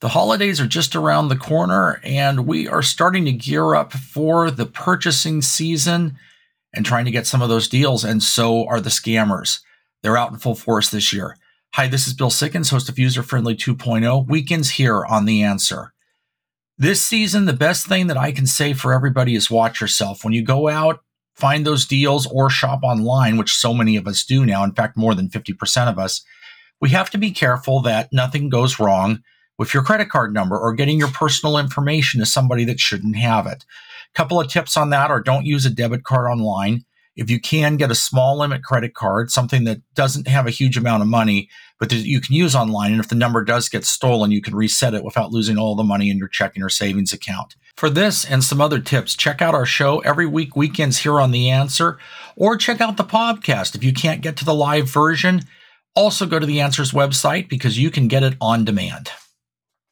The holidays are just around the corner, and we are starting to gear up for the purchasing season and trying to get some of those deals. And so are the scammers. They're out in full force this year. Hi, this is Bill Sickens, host of User Friendly 2.0. Weekends here on The Answer. This season, the best thing that I can say for everybody is watch yourself. When you go out, find those deals or shop online, which so many of us do now. In fact, more than 50% of us. We have to be careful that nothing goes wrong with your credit card number or getting your personal information to somebody that shouldn't have it. A couple of tips on that are don't use a debit card online. If you can get a small limit credit card, something that doesn't have a huge amount of money, but that you can use online. And if the number does get stolen, you can reset it without losing all the money in your checking or savings account. For this and some other tips, check out our show every week, weekends here on The Answer, or check out the podcast. If you can't get to the live version, also go to The Answer's website because you can get it on demand.